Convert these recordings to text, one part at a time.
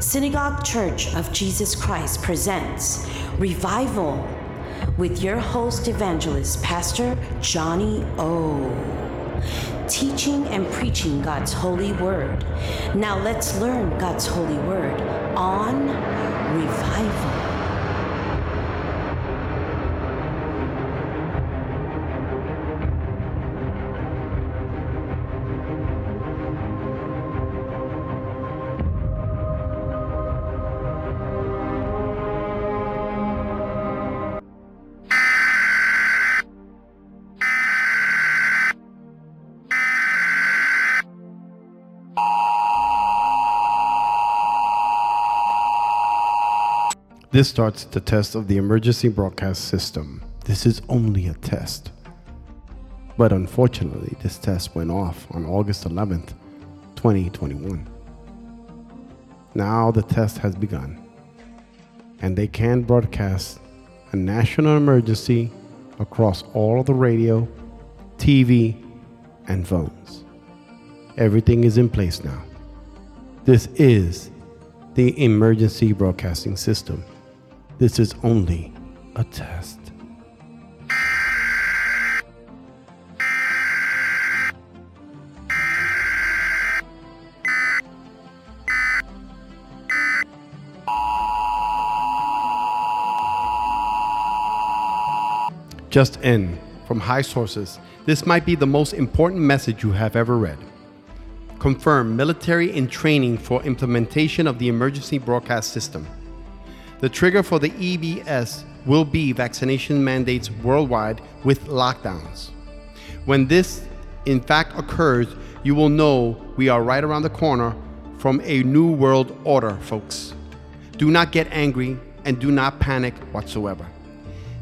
Synagogue Church of Jesus Christ presents Revival with your host evangelist, Pastor Johnny O. Teaching and preaching God's holy word. Now let's learn God's holy word on Revival. This starts the test of the emergency broadcast system. This is only a test. But unfortunately, this test went off on August 11th, 2021. Now the test has begun, and they can broadcast a national emergency across all of the radio, TV, and phones. Everything is in place now. This is the emergency broadcasting system. This is only a test. Just in from high sources, this might be the most important message you have ever read. Confirm military in training for implementation of the emergency broadcast system. The trigger for the EBS will be vaccination mandates worldwide with lockdowns. When this in fact occurs, you will know we are right around the corner from a new world order, folks. Do not get angry and do not panic whatsoever.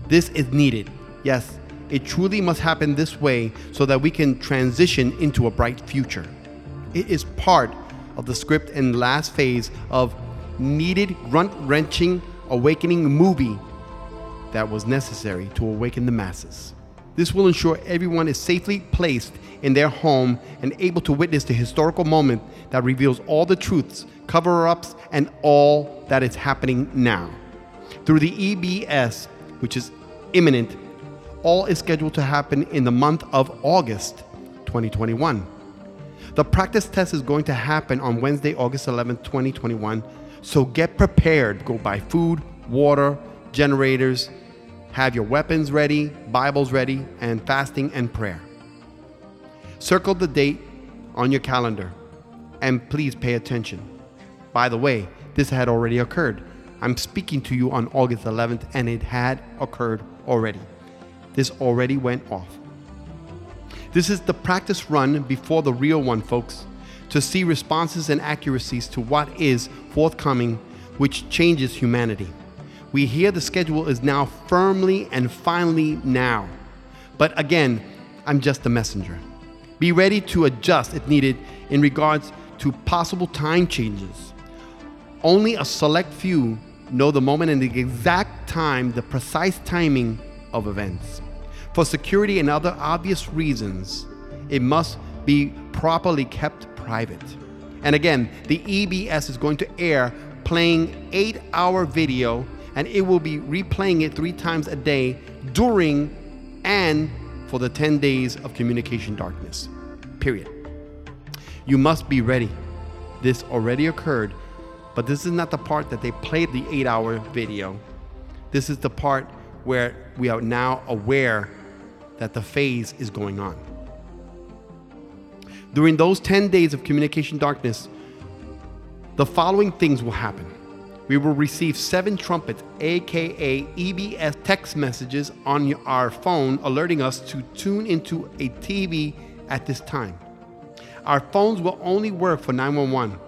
This is needed. Yes, it truly must happen this way so that we can transition into a bright future. It is part of the script and last phase of needed grunt wrenching awakening movie that was necessary to awaken the masses. This will ensure everyone is safely placed in their home and able to witness the historical moment that reveals all the truths, cover ups, and all that is happening now. Through the EBS, which is imminent, all is scheduled to happen in the month of August 2021. The practice test is going to happen on Wednesday, August 11, 2021. So get prepared. Go buy food, water, generators, have your weapons ready, Bibles ready, and fasting and prayer. Circle the date on your calendar and please pay attention. By the way, this had already occurred. I'm speaking to you on August 11th and it had occurred already. This already went off. This is the practice run before the real one, folks, to see responses and accuracies to what is forthcoming, which changes humanity. We hear the schedule is now firmly and finally now. But again, I'm just a messenger. Be ready to adjust if needed in regards to possible time changes. Only a select few know the moment and the exact time, the precise timing of events. For security and other obvious reasons, it must be properly kept private. And again, the EBS is going to air playing eight hour video and it will be replaying it three times a day during and for the 10 days of communication darkness. Period. You must be ready. This already occurred, but this is not the part that they played the eight hour video. This is the part where we are now aware that the phase is going on. During those 10 days of communication darkness, the following things will happen. We will receive seven trumpets, aka EBS text messages on our phone, alerting us to tune into a TV at this time. Our phones will only work for 911,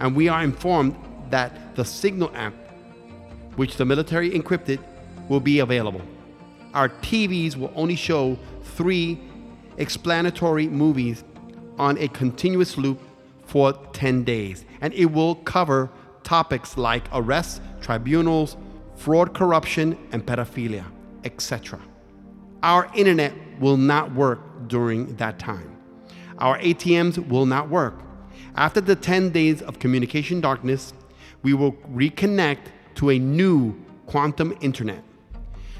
and we are informed that the Signal app, which the military encrypted, will be available our TVs will only show three explanatory movies on a continuous loop for 10 days. And it will cover topics like arrests, tribunals, fraud, corruption, and pedophilia, etc. Our internet will not work during that time. Our ATMs will not work. After the 10 days of communication darkness, we will reconnect to a new quantum internet.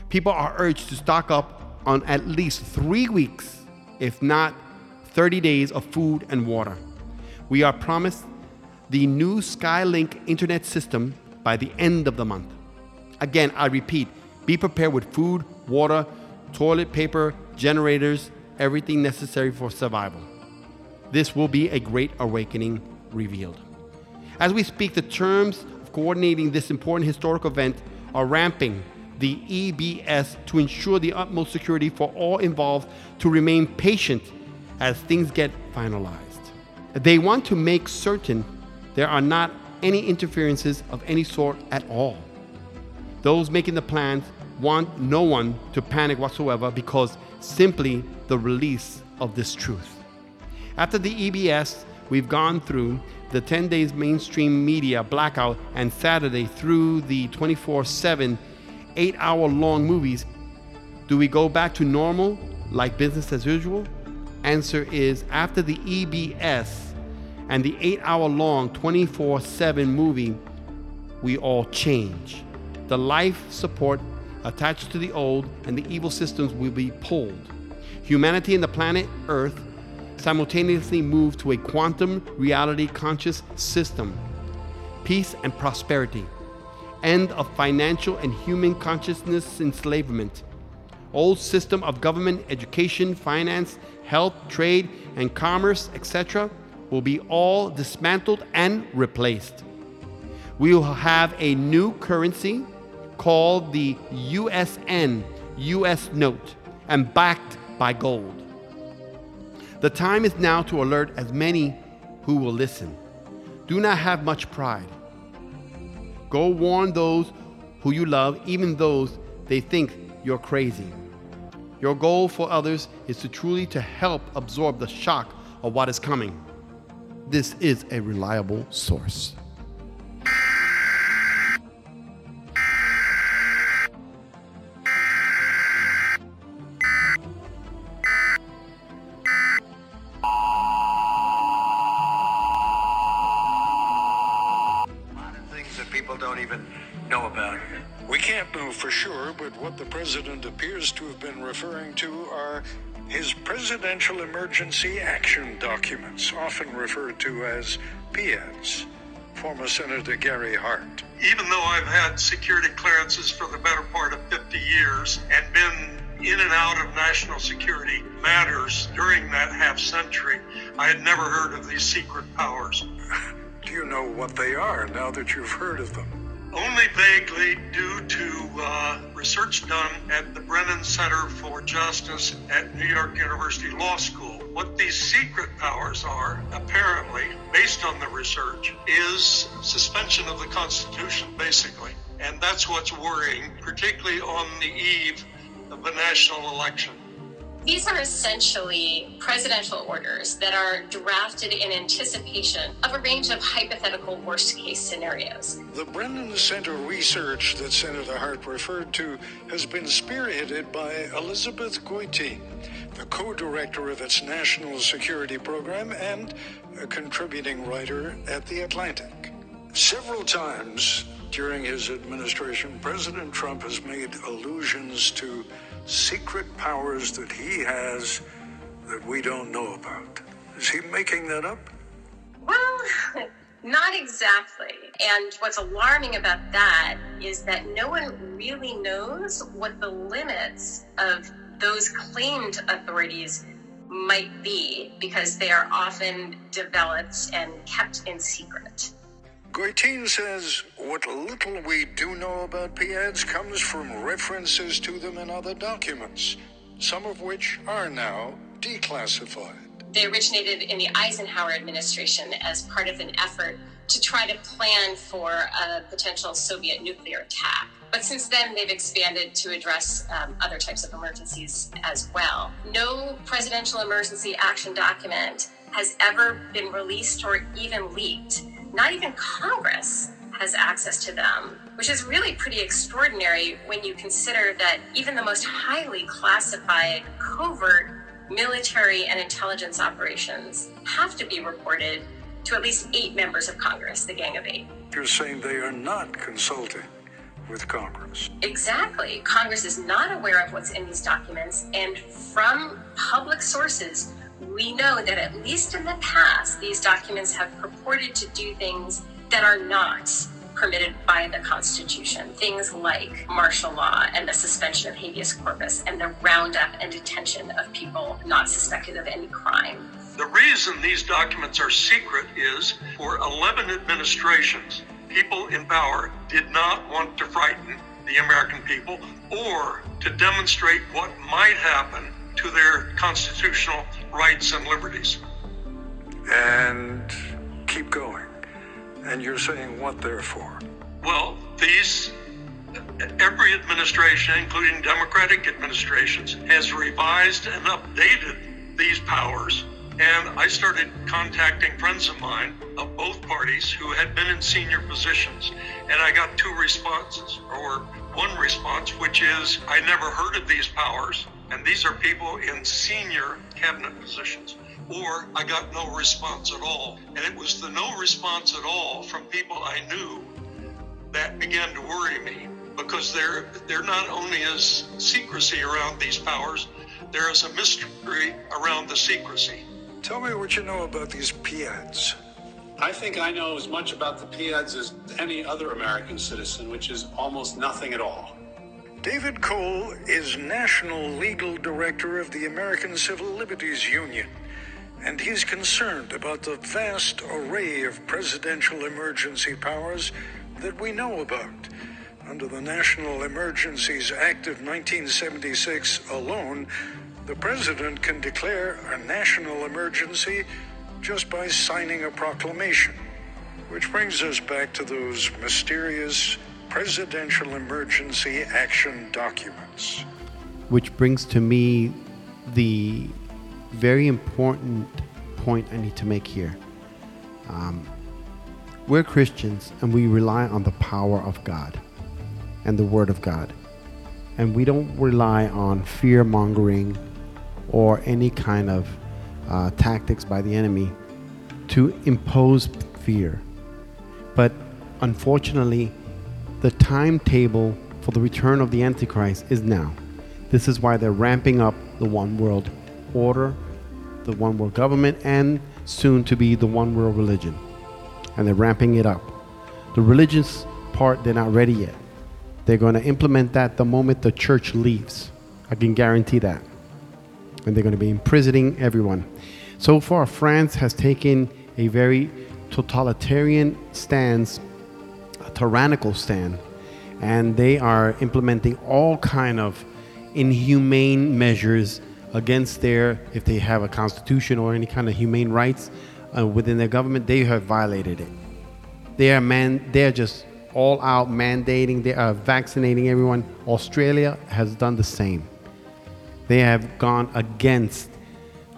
People are urged to stock up on at least three weeks, if not 30 days, of food and water. We are promised the new Skylink internet system by the end of the month. Again, I repeat be prepared with food, water, toilet paper, generators, everything necessary for survival. This will be a great awakening revealed. As we speak, the terms of coordinating this important historic event are ramping the EBS to ensure the utmost security for all involved to remain patient as things get finalized. They want to make certain there are not any interferences of any sort at all. Those making the plans want no one to panic whatsoever because simply the release of this truth. After the EBS, we've gone through the 10 days mainstream media blackout and Saturday through the 24 7, eight hour long movies. Do we go back to normal like business as usual? Answer is after the EBS and the eight hour long 24 7 movie, we all change. The life support attached to the old and the evil systems will be pulled. Humanity and the planet Earth simultaneously move to a quantum reality conscious system. Peace and prosperity. End of financial and human consciousness enslavement. Old system of government, education, finance, health, trade, and commerce, etc will be all dismantled and replaced. We will have a new currency called the USN, US note, and backed by gold. The time is now to alert as many who will listen. Do not have much pride. Go warn those who you love, even those they think you're crazy. Your goal for others is to truly to help absorb the shock of what is coming this is a reliable source. even know about. We can't know for sure, but what the president appears to have been referring to are his Presidential Emergency Action Documents, often referred to as PEADs. Former Senator Gary Hart. Even though I've had security clearances for the better part of 50 years and been in and out of national security matters during that half century, I had never heard of these secret powers. Do you know what they are now that you've heard of them? Only vaguely due to uh, research done at the Brennan Center for Justice at New York University Law School. What these secret powers are, apparently, based on the research, is suspension of the Constitution, basically. And that's what's worrying, particularly on the eve of the national election. These are essentially presidential orders that are drafted in anticipation of a range of hypothetical worst case scenarios. The Brennan Center research that Senator Hart referred to has been spearheaded by Elizabeth Goitein, the co director of its national security program and a contributing writer at The Atlantic. Several times during his administration, President Trump has made allusions to secret powers that he has that we don't know about. Is he making that up? Well, not exactly. And what's alarming about that is that no one really knows what the limits of those claimed authorities might be because they are often developed and kept in secret. Goitein says what little we do know about PEADs comes from references to them in other documents, some of which are now declassified. They originated in the Eisenhower administration as part of an effort to try to plan for a potential Soviet nuclear attack. But since then, they've expanded to address um, other types of emergencies as well. No presidential emergency action document has ever been released or even leaked not even Congress has access to them, which is really pretty extraordinary when you consider that even the most highly classified covert military and intelligence operations have to be reported to at least eight members of Congress, the Gang of Eight. You're saying they are not consulting with Congress. Exactly. Congress is not aware of what's in these documents, and from public sources, we know that at least in the past, these documents have purported to do things that are not permitted by the Constitution. Things like martial law and the suspension of habeas corpus and the roundup and detention of people not suspected of any crime. The reason these documents are secret is for 11 administrations, people in power did not want to frighten the American people or to demonstrate what might happen to their constitutional rights and liberties. And keep going. And you're saying what they're for? Well, these, every administration, including Democratic administrations, has revised and updated these powers. And I started contacting friends of mine of both parties who had been in senior positions. And I got two responses, or one response, which is I never heard of these powers. And these are people in senior cabinet positions. Or I got no response at all. And it was the no response at all from people I knew that began to worry me because there there not only is secrecy around these powers, there is a mystery around the secrecy. Tell me what you know about these PEADs. I think I know as much about the PEADs as any other American citizen, which is almost nothing at all. David Cole is National Legal Director of the American Civil Liberties Union, and he's concerned about the vast array of presidential emergency powers that we know about. Under the National Emergencies Act of 1976 alone, the president can declare a national emergency just by signing a proclamation. Which brings us back to those mysterious presidential emergency action documents. Which brings to me the very important point I need to make here. Um, we're Christians and we rely on the power of God and the Word of God. And we don't rely on fear mongering or any kind of uh, tactics by the enemy to impose fear. But unfortunately, the timetable for the return of the Antichrist is now. This is why they're ramping up the one world order, the one world government, and soon to be the one world religion and they're ramping it up. The religious part, they're not ready yet. They're going to implement that the moment the church leaves. I can guarantee that. And they're going to be imprisoning everyone. So far, France has taken a very totalitarian stance, tyrannical stand, and they are implementing all kind of inhumane measures against their, if they have a constitution or any kind of humane rights, uh, within their government, they have violated it. They are man, they are just all out mandating, they are vaccinating everyone. Australia has done the same. They have gone against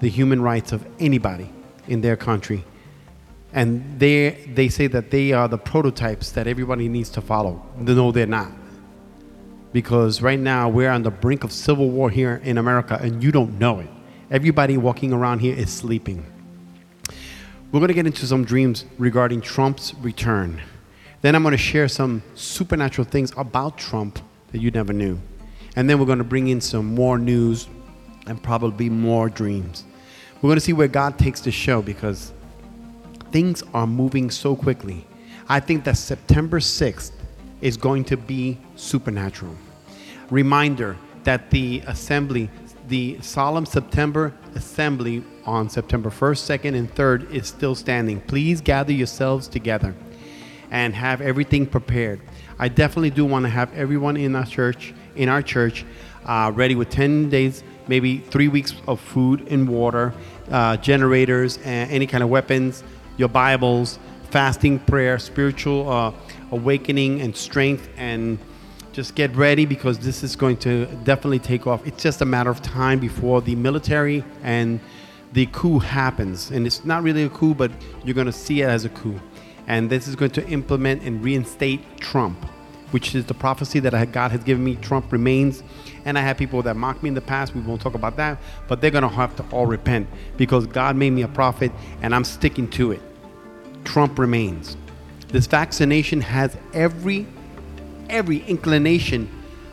the human rights of anybody in their country. And they, they say that they are the prototypes that everybody needs to follow. No, they're not. Because right now we're on the brink of civil war here in America and you don't know it. Everybody walking around here is sleeping. We're going to get into some dreams regarding Trump's return. Then I'm going to share some supernatural things about Trump that you never knew. And then we're going to bring in some more news and probably more dreams. We're going to see where God takes the show because things are moving so quickly. I think that September 6th is going to be supernatural. Reminder that the assembly, the solemn September assembly on September 1st, 2nd, and 3rd is still standing. Please gather yourselves together and have everything prepared. I definitely do want to have everyone in our church, in our church, uh, ready with 10 days, maybe three weeks of food and water, uh, generators, and any kind of weapons, your Bibles, fasting, prayer, spiritual uh, awakening and strength, and just get ready because this is going to definitely take off. It's just a matter of time before the military and the coup happens. And it's not really a coup, but you're going to see it as a coup. And this is going to implement and reinstate Trump, which is the prophecy that God has given me. Trump remains. And I have people that mocked me in the past. We won't talk about that. But they're going to have to all repent because God made me a prophet and I'm sticking to it. Trump remains. This vaccination has every every inclination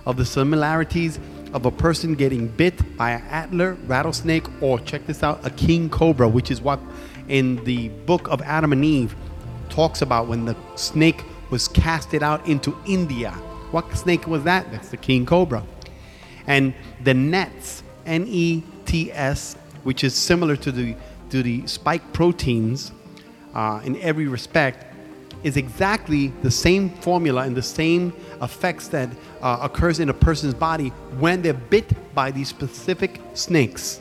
of the similarities of a person getting bit by an antler, rattlesnake, or check this out, a king cobra, which is what in the book of Adam and Eve talks about when the snake was casted out into India. What snake was that? That's the king cobra. And the nets, N E T S, which is similar to the to the spike proteins uh, in every respect, is exactly the same formula and the same effects that uh, occurs in a person's body when they're bit by these specific snakes.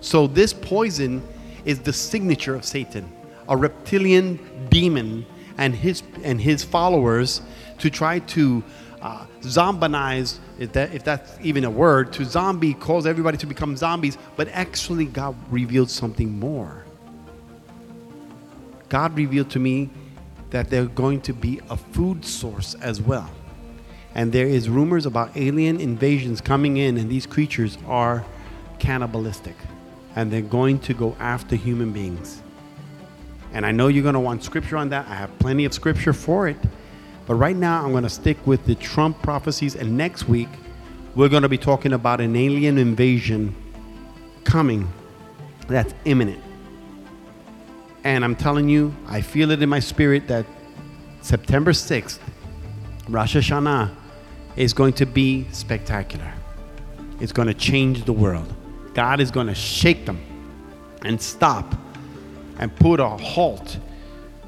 So this poison is the signature of Satan, a reptilian demon and his and his followers to try to uh, if, that, if that's even a word, to zombie, cause everybody to become zombies, but actually God revealed something more. God revealed to me that they're going to be a food source as well. And there is rumors about alien invasions coming in, and these creatures are cannibalistic, and they're going to go after human beings. And I know you're going to want scripture on that. I have plenty of scripture for it. But right now, I'm going to stick with the Trump prophecies, and next week, we're going to be talking about an alien invasion coming that's imminent. And I'm telling you, I feel it in my spirit that September 6th, Rosh Hashanah, is going to be spectacular. It's going to change the world. God is going to shake them and stop and put a halt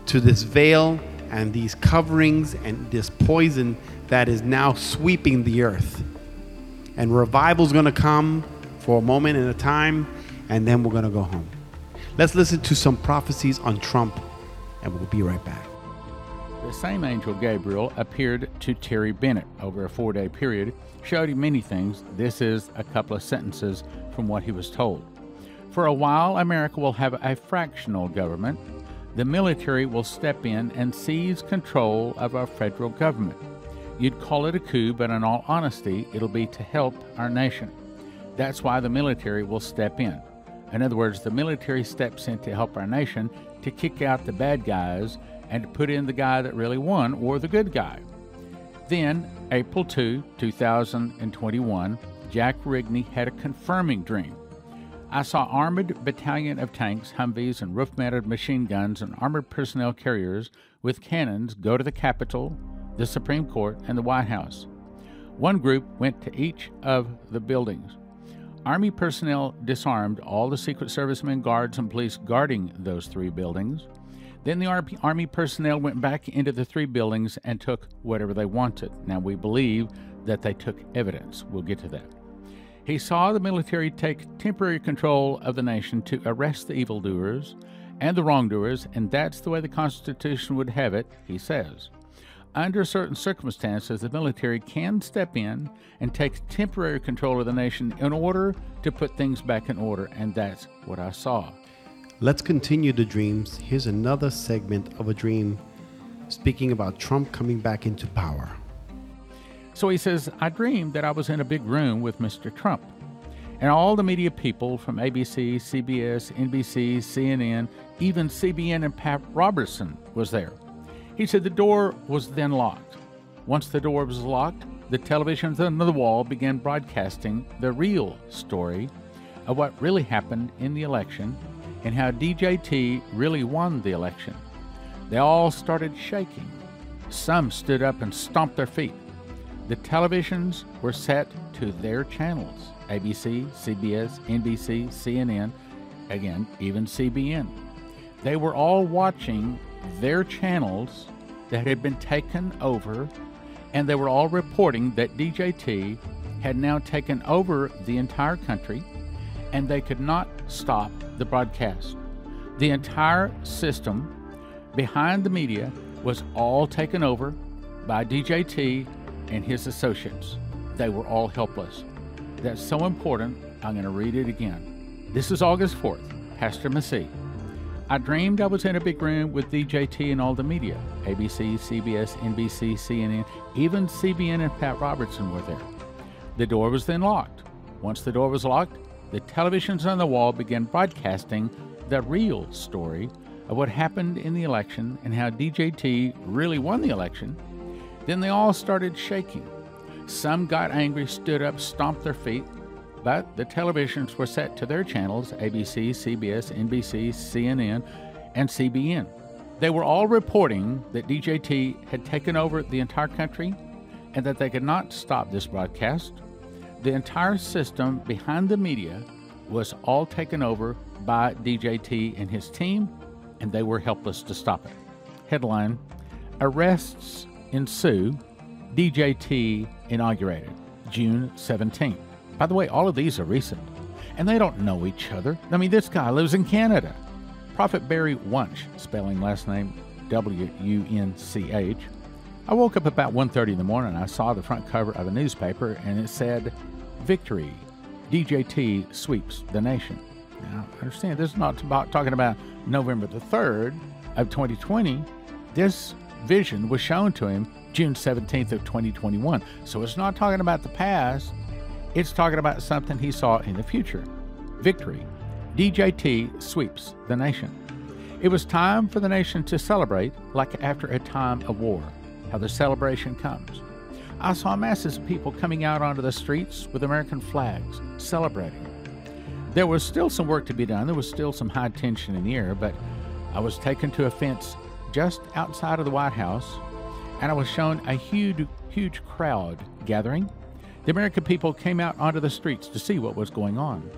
to this veil and these coverings and this poison that is now sweeping the earth. And revival is going to come for a moment and a time, and then we're going to go home. Let's listen to some prophecies on Trump, and we'll be right back. The same angel Gabriel appeared to Terry Bennett over a four day period, showed him many things. This is a couple of sentences from what he was told. For a while, America will have a fractional government. The military will step in and seize control of our federal government. You'd call it a coup, but in all honesty, it'll be to help our nation. That's why the military will step in. In other words, the military steps in to help our nation to kick out the bad guys and to put in the guy that really won or the good guy. Then, April 2, 2021, Jack Rigney had a confirming dream. I saw armored battalion of tanks, Humvees, and roof-mounted machine guns and armored personnel carriers with cannons go to the Capitol, the Supreme Court, and the White House. One group went to each of the buildings. Army personnel disarmed all the Secret Servicemen, guards, and police guarding those three buildings. Then the Army personnel went back into the three buildings and took whatever they wanted. Now, we believe that they took evidence. We'll get to that. He saw the military take temporary control of the nation to arrest the evildoers and the wrongdoers, and that's the way the Constitution would have it, he says. Under certain circumstances, the military can step in and take temporary control of the nation in order to put things back in order, and that's what I saw. Let's continue the dreams. Here's another segment of a dream speaking about Trump coming back into power. So he says, I dreamed that I was in a big room with Mr. Trump. And all the media people from ABC, CBS, NBC, CNN, even CBN and Pat Robertson was there. He said the door was then locked. Once the door was locked, the televisions on the wall began broadcasting the real story of what really happened in the election and how DJT really won the election. They all started shaking. Some stood up and stomped their feet. The televisions were set to their channels ABC, CBS, NBC, CNN, again, even CBN. They were all watching their channels that had been taken over, and they were all reporting that DJT had now taken over the entire country and they could not stop the broadcast. The entire system behind the media was all taken over by DJT and his associates. They were all helpless. That's so important, I'm going to read it again. This is August 4th, Pastor Massey. I dreamed I was in a big room with DJT and all the media ABC, CBS, NBC, CNN, even CBN and Pat Robertson were there. The door was then locked. Once the door was locked, the televisions on the wall began broadcasting the real story of what happened in the election and how DJT really won the election, then they all started shaking. Some got angry, stood up, stomped their feet, but the televisions were set to their channels ABC, CBS, NBC, CNN, and CBN. They were all reporting that DJT had taken over the entire country and that they could not stop this broadcast. The entire system behind the media was all taken over by DJT and his team, and they were helpless to stop it. Headline Arrests ensue, DJT inaugurated, June 17th. By the way, all of these are recent, and they don't know each other. I mean, this guy lives in Canada. Prophet Barry Wunsch, spelling last name W U N C H. I woke up about 1:30 in the morning. I saw the front cover of a newspaper, and it said, "Victory, DJT sweeps the nation." Now, understand this is not about talking about November the 3rd of 2020. This vision was shown to him June 17th of 2021. So it's not talking about the past. It's talking about something he saw in the future. Victory. DJT sweeps the nation. It was time for the nation to celebrate like after a time of war, how the celebration comes. I saw masses of people coming out onto the streets with American flags, celebrating. There was still some work to be done. There was still some high tension in the air, but I was taken to a fence just outside of the White House, and I was shown a huge, huge crowd gathering. The American people came out onto the streets to see what was going on.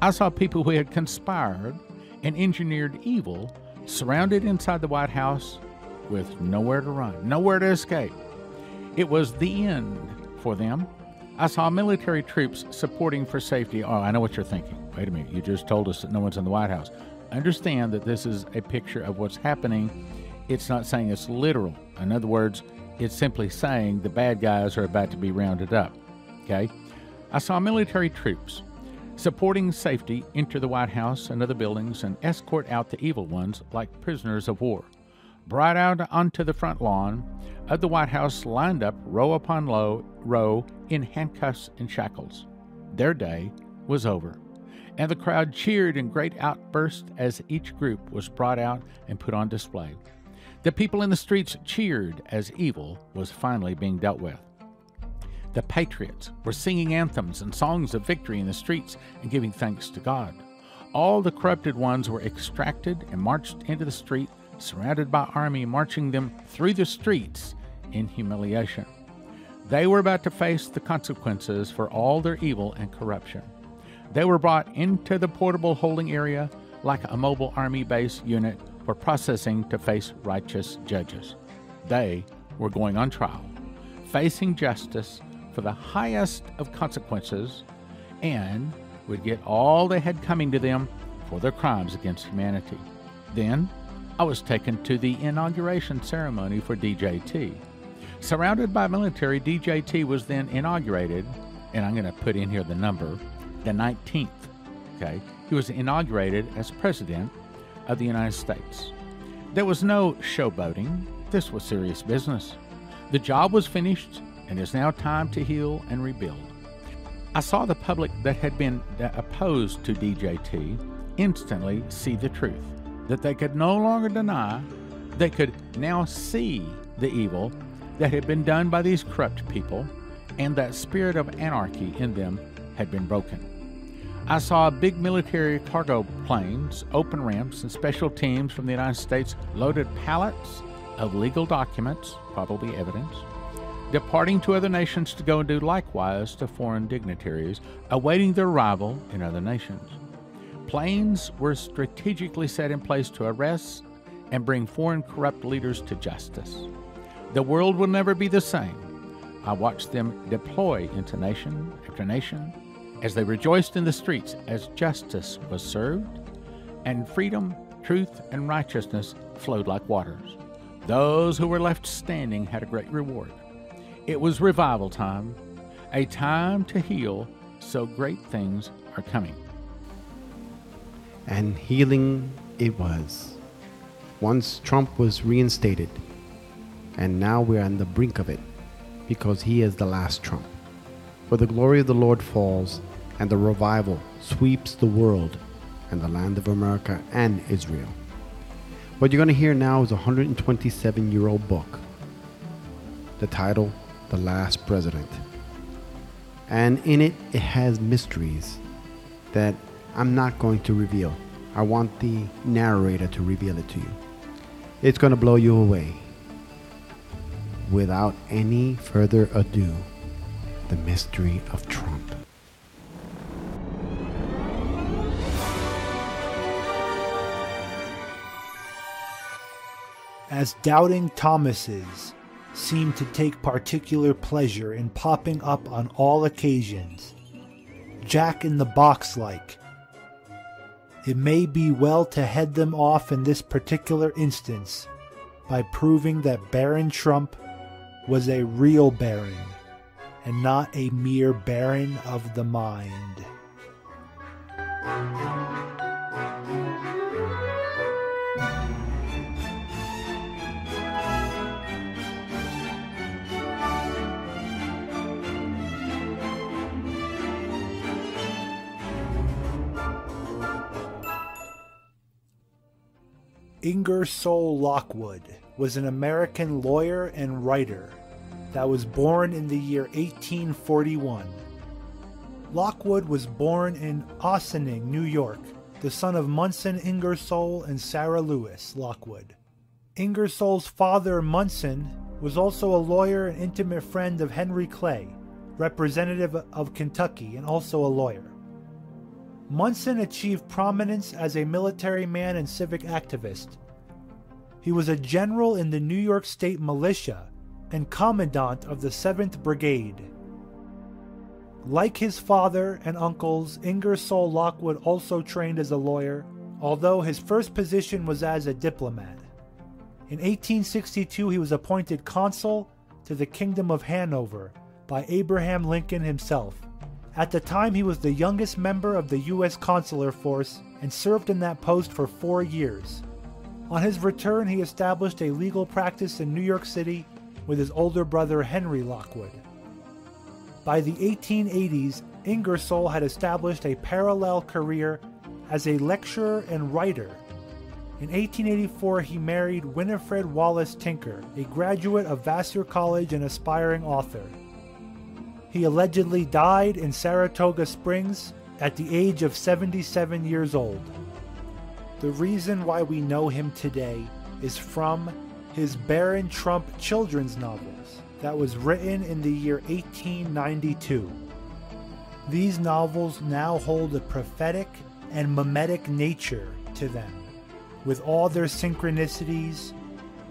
I saw people who had conspired and engineered evil surrounded inside the White House with nowhere to run, nowhere to escape. It was the end for them. I saw military troops supporting for safety. Oh, I know what you're thinking. Wait a minute, you just told us that no one's in the White House. Understand that this is a picture of what's happening. It's not saying it's literal. In other words, it's simply saying the bad guys are about to be rounded up. Okay? I saw military troops supporting safety enter the White House and other buildings and escort out the evil ones like prisoners of war. Brought out onto the front lawn of the White House, lined up row upon row, row in handcuffs and shackles. Their day was over and the crowd cheered in great outbursts as each group was brought out and put on display. The people in the streets cheered as evil was finally being dealt with. The patriots were singing anthems and songs of victory in the streets and giving thanks to God. All the corrupted ones were extracted and marched into the street, surrounded by army marching them through the streets in humiliation. They were about to face the consequences for all their evil and corruption. They were brought into the portable holding area like a mobile army base unit for processing to face righteous judges. They were going on trial, facing justice for the highest of consequences, and would get all they had coming to them for their crimes against humanity. Then I was taken to the inauguration ceremony for DJT. Surrounded by military, DJT was then inaugurated, and I'm going to put in here the number the 19th. Okay, he was inaugurated as president of the United States. There was no showboating. This was serious business. The job was finished, and it's now time to heal and rebuild. I saw the public that had been opposed to DJT instantly see the truth that they could no longer deny, they could now see the evil that had been done by these corrupt people, and that spirit of anarchy in them had been broken. I saw big military cargo planes, open ramps, and special teams from the United States loaded pallets of legal documents, probably evidence, departing to other nations to go and do likewise to foreign dignitaries, awaiting their arrival in other nations. Planes were strategically set in place to arrest and bring foreign corrupt leaders to justice. The world will never be the same. I watched them deploy into nation after nation as they rejoiced in the streets as justice was served, and freedom, truth, and righteousness flowed like waters. Those who were left standing had a great reward. It was revival time, a time to heal, so great things are coming. And healing it was. Once Trump was reinstated, and now we're on the brink of it because he is the last Trump. For the glory of the Lord falls, and the revival sweeps the world and the land of America and Israel. What you're going to hear now is a 127 year old book. The title, The Last President. And in it, it has mysteries that I'm not going to reveal. I want the narrator to reveal it to you. It's going to blow you away. Without any further ado, the mystery of Trump. As doubting Thomases seem to take particular pleasure in popping up on all occasions, Jack in the Box like. It may be well to head them off in this particular instance by proving that Baron Trump was a real baron and not a mere baron of the mind. Ingersoll Lockwood was an American lawyer and writer that was born in the year 1841. Lockwood was born in Ossining, New York, the son of Munson Ingersoll and Sarah Lewis Lockwood. Ingersoll's father, Munson, was also a lawyer and intimate friend of Henry Clay, representative of Kentucky and also a lawyer. Munson achieved prominence as a military man and civic activist. He was a general in the New York State Militia and commandant of the 7th Brigade. Like his father and uncles, Ingersoll Lockwood also trained as a lawyer, although his first position was as a diplomat. In 1862, he was appointed consul to the Kingdom of Hanover by Abraham Lincoln himself. At the time, he was the youngest member of the U.S. consular force and served in that post for four years. On his return, he established a legal practice in New York City with his older brother Henry Lockwood. By the 1880s, Ingersoll had established a parallel career as a lecturer and writer. In 1884, he married Winifred Wallace Tinker, a graduate of Vassar College and aspiring author. He allegedly died in Saratoga Springs at the age of 77 years old. The reason why we know him today is from his Baron Trump children's novels that was written in the year 1892. These novels now hold a prophetic and mimetic nature to them, with all their synchronicities,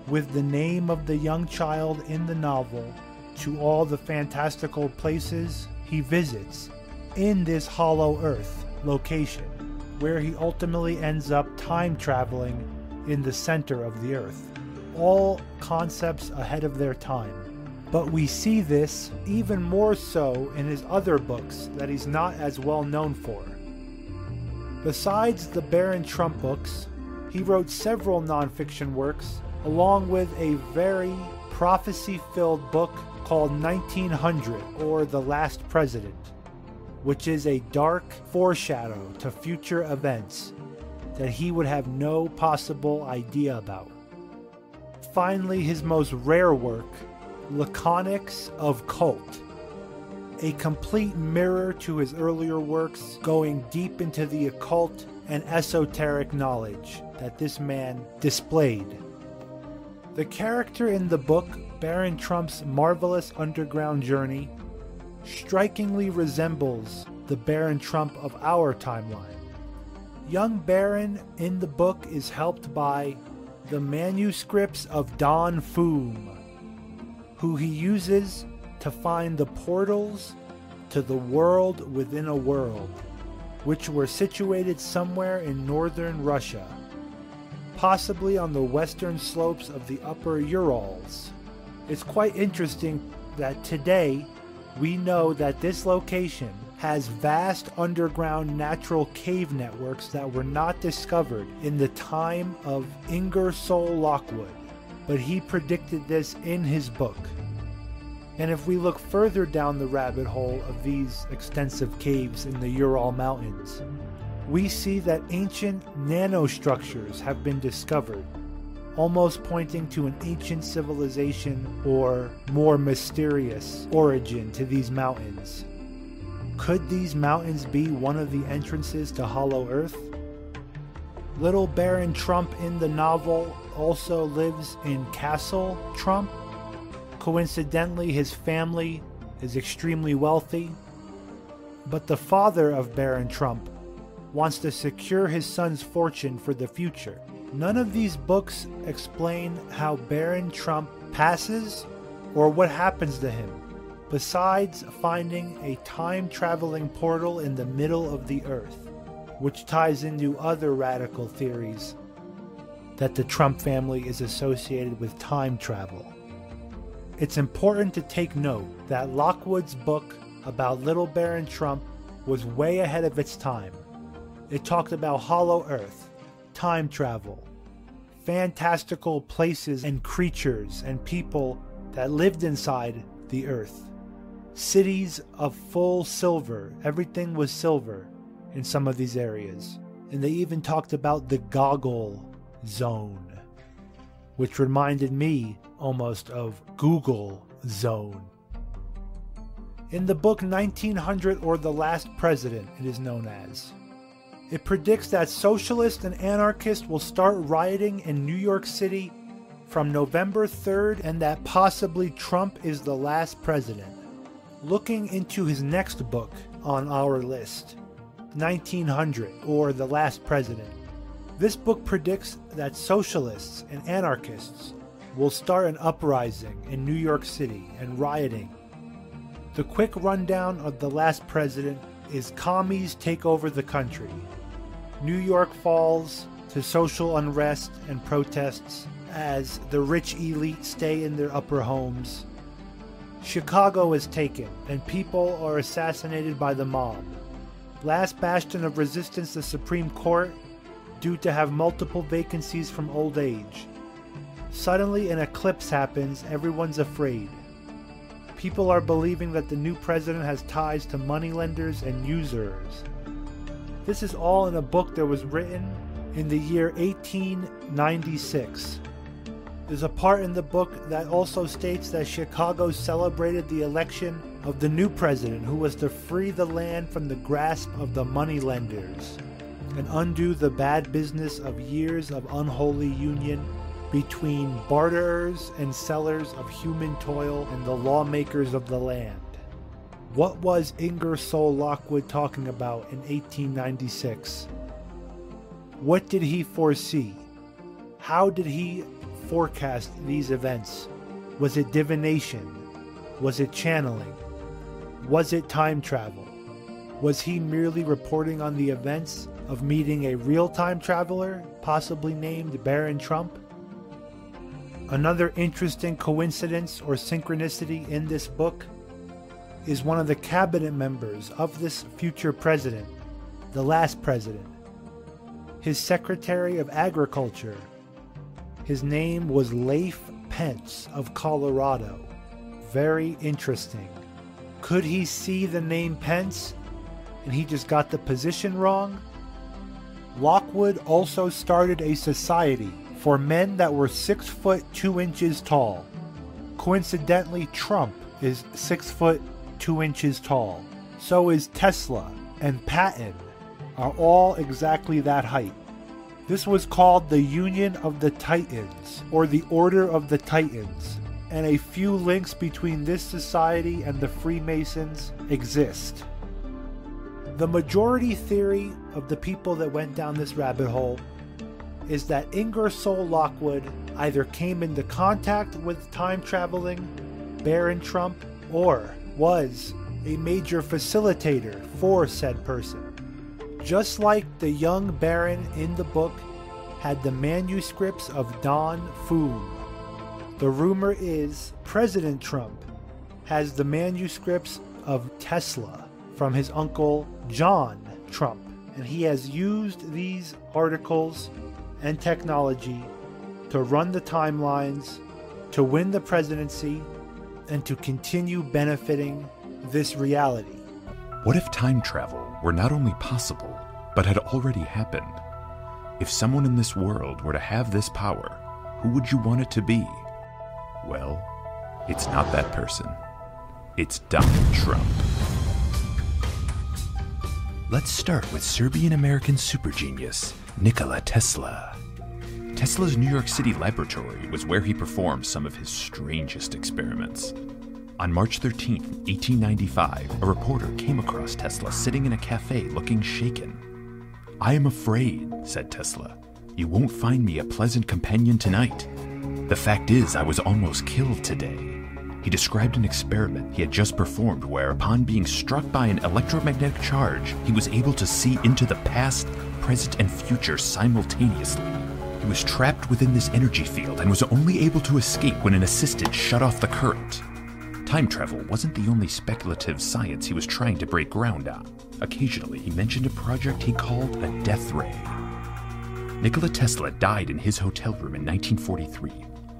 with the name of the young child in the novel to all the fantastical places he visits in this hollow earth location, where he ultimately ends up time traveling in the center of the earth. All concepts ahead of their time. But we see this even more so in his other books that he's not as well known for. Besides the Baron Trump books, he wrote several nonfiction works, along with a very prophecy filled book called 1900 or The Last President, which is a dark foreshadow to future events that he would have no possible idea about. Finally, his most rare work, Laconics of Cult, a complete mirror to his earlier works, going deep into the occult and esoteric knowledge that this man displayed. The character in the book Baron Trump's marvelous underground journey strikingly resembles the Baron Trump of our timeline. Young Baron in the book is helped by the manuscripts of Don Fum, who he uses to find the portals to the world within a world, which were situated somewhere in northern Russia, possibly on the western slopes of the upper Urals. It's quite interesting that today we know that this location has vast underground natural cave networks that were not discovered in the time of Ingersoll Lockwood, but he predicted this in his book. And if we look further down the rabbit hole of these extensive caves in the Ural Mountains, we see that ancient nanostructures have been discovered almost pointing to an ancient civilization or more mysterious origin to these mountains. Could these mountains be one of the entrances to Hollow Earth? Little Baron Trump in the novel also lives in Castle Trump. Coincidentally, his family is extremely wealthy, but the father of Baron Trump wants to secure his son's fortune for the future. None of these books explain how Baron Trump passes or what happens to him, besides finding a time traveling portal in the middle of the earth, which ties into other radical theories that the Trump family is associated with time travel. It's important to take note that Lockwood's book about Little Baron Trump was way ahead of its time. It talked about Hollow Earth, time travel, fantastical places and creatures and people that lived inside the Earth. Cities of full silver, everything was silver in some of these areas. And they even talked about the goggle zone, which reminded me almost of Google Zone. In the book 1900 or The Last President, it is known as. It predicts that socialists and anarchists will start rioting in New York City from November 3rd and that possibly Trump is the last president. Looking into his next book on our list, 1900 or The Last President, this book predicts that socialists and anarchists will start an uprising in New York City and rioting the quick rundown of the last president is commies take over the country. New York falls to social unrest and protests as the rich elite stay in their upper homes. Chicago is taken and people are assassinated by the mob. Last bastion of resistance, the Supreme Court, due to have multiple vacancies from old age. Suddenly, an eclipse happens, everyone's afraid. People are believing that the new president has ties to moneylenders and usurers. This is all in a book that was written in the year 1896. There's a part in the book that also states that Chicago celebrated the election of the new president who was to free the land from the grasp of the moneylenders and undo the bad business of years of unholy union between barterers and sellers of human toil and the lawmakers of the land. What was Ingersoll Lockwood talking about in 1896? What did he foresee? How did he forecast these events? Was it divination? Was it channeling? Was it time travel? Was he merely reporting on the events of meeting a real time traveler, possibly named Baron Trump? Another interesting coincidence or synchronicity in this book is one of the cabinet members of this future president, the last president, his Secretary of Agriculture. His name was Lafe Pence of Colorado. Very interesting. Could he see the name Pence and he just got the position wrong? Lockwood also started a society for men that were 6 foot 2 inches tall. Coincidentally, Trump is 6 foot 2 inches tall. So is Tesla and Patton are all exactly that height. This was called the Union of the Titans, or the Order of the Titans, and a few links between this society and the Freemasons exist. The majority theory of the people that went down this rabbit hole is that Ingersoll Lockwood either came into contact with time traveling Baron Trump or was a major facilitator for said person. Just like the young Baron in the book had the manuscripts of Don Fum. The rumor is President Trump has the manuscripts of Tesla from his uncle John Trump, and he has used these articles and technology to run the timelines, to win the presidency, and to continue benefiting this reality. What if time travel were not only possible, but had already happened? If someone in this world were to have this power, who would you want it to be? Well, it's not that person. It's Donald Trump. Let's start with Serbian American super genius, Nikola Tesla. Tesla's New York City laboratory was where he performed some of his strangest experiments. On March 13, 1895, a reporter came across Tesla sitting in a cafe looking shaken. I am afraid, said Tesla, you won't find me a pleasant companion tonight. The fact is, I was almost killed today. He described an experiment he had just performed where, upon being struck by an electromagnetic charge, he was able to see into the past, present, and future simultaneously. He was trapped within this energy field and was only able to escape when an assistant shut off the current. Time travel wasn't the only speculative science he was trying to break ground on. Occasionally, he mentioned a project he called a death ray. Nikola Tesla died in his hotel room in 1943.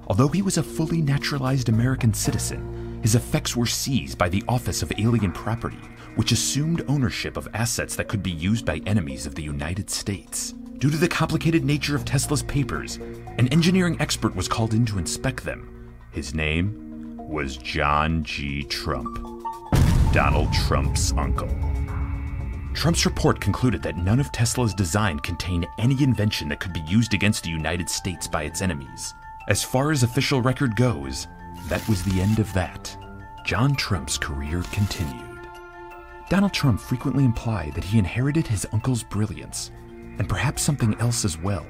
Although he was a fully naturalized American citizen, his effects were seized by the Office of Alien Property, which assumed ownership of assets that could be used by enemies of the United States. Due to the complicated nature of Tesla's papers, an engineering expert was called in to inspect them. His name was John G. Trump, Donald Trump's uncle. Trump's report concluded that none of Tesla's design contained any invention that could be used against the United States by its enemies. As far as official record goes, that was the end of that. John Trump's career continued. Donald Trump frequently implied that he inherited his uncle's brilliance and perhaps something else as well.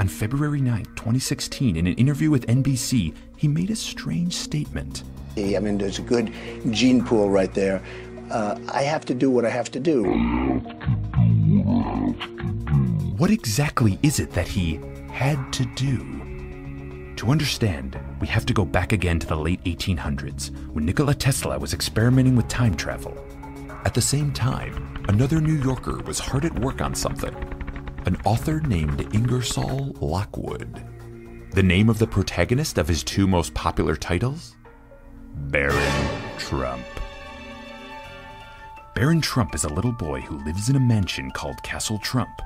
On February 9, 2016, in an interview with NBC, he made a strange statement. I mean, there's a good gene pool right there. Uh, I have to do what I have to do. What exactly is it that he had to do? To understand, we have to go back again to the late 1800s when Nikola Tesla was experimenting with time travel. At the same time, another New Yorker was hard at work on something an author named Ingersoll Lockwood. The name of the protagonist of his two most popular titles? Baron Trump. Baron Trump is a little boy who lives in a mansion called Castle Trump,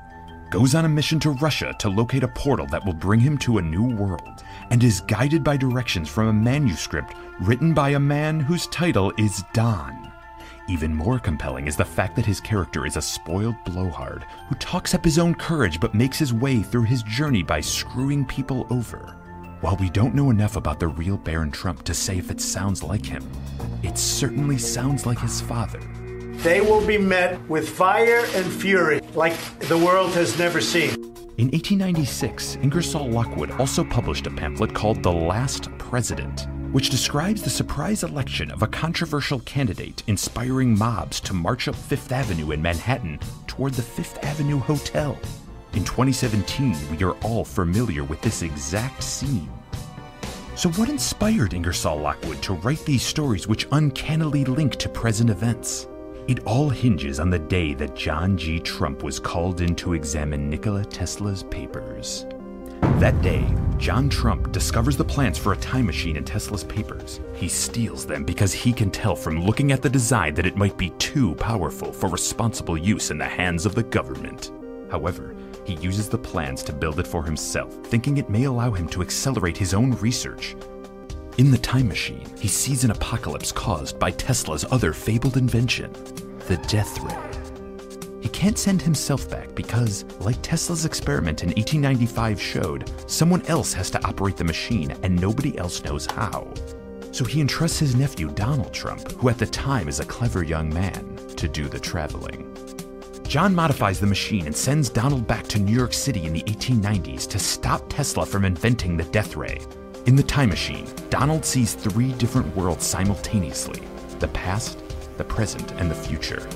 goes on a mission to Russia to locate a portal that will bring him to a new world, and is guided by directions from a manuscript written by a man whose title is Don. Even more compelling is the fact that his character is a spoiled blowhard who talks up his own courage but makes his way through his journey by screwing people over. While we don't know enough about the real Baron Trump to say if it sounds like him, it certainly sounds like his father. They will be met with fire and fury like the world has never seen. In 1896, Ingersoll Lockwood also published a pamphlet called The Last President, which describes the surprise election of a controversial candidate inspiring mobs to march up Fifth Avenue in Manhattan toward the Fifth Avenue Hotel. In 2017, we are all familiar with this exact scene. So, what inspired Ingersoll Lockwood to write these stories which uncannily link to present events? It all hinges on the day that John G. Trump was called in to examine Nikola Tesla's papers. That day, John Trump discovers the plans for a time machine in Tesla's papers. He steals them because he can tell from looking at the design that it might be too powerful for responsible use in the hands of the government. However, he uses the plans to build it for himself, thinking it may allow him to accelerate his own research. In the time machine, he sees an apocalypse caused by Tesla's other fabled invention, the Death Ray. He can't send himself back because, like Tesla's experiment in 1895 showed, someone else has to operate the machine and nobody else knows how. So he entrusts his nephew Donald Trump, who at the time is a clever young man, to do the traveling. John modifies the machine and sends Donald back to New York City in the 1890s to stop Tesla from inventing the death ray. In the time machine, Donald sees three different worlds simultaneously the past, the present, and the future.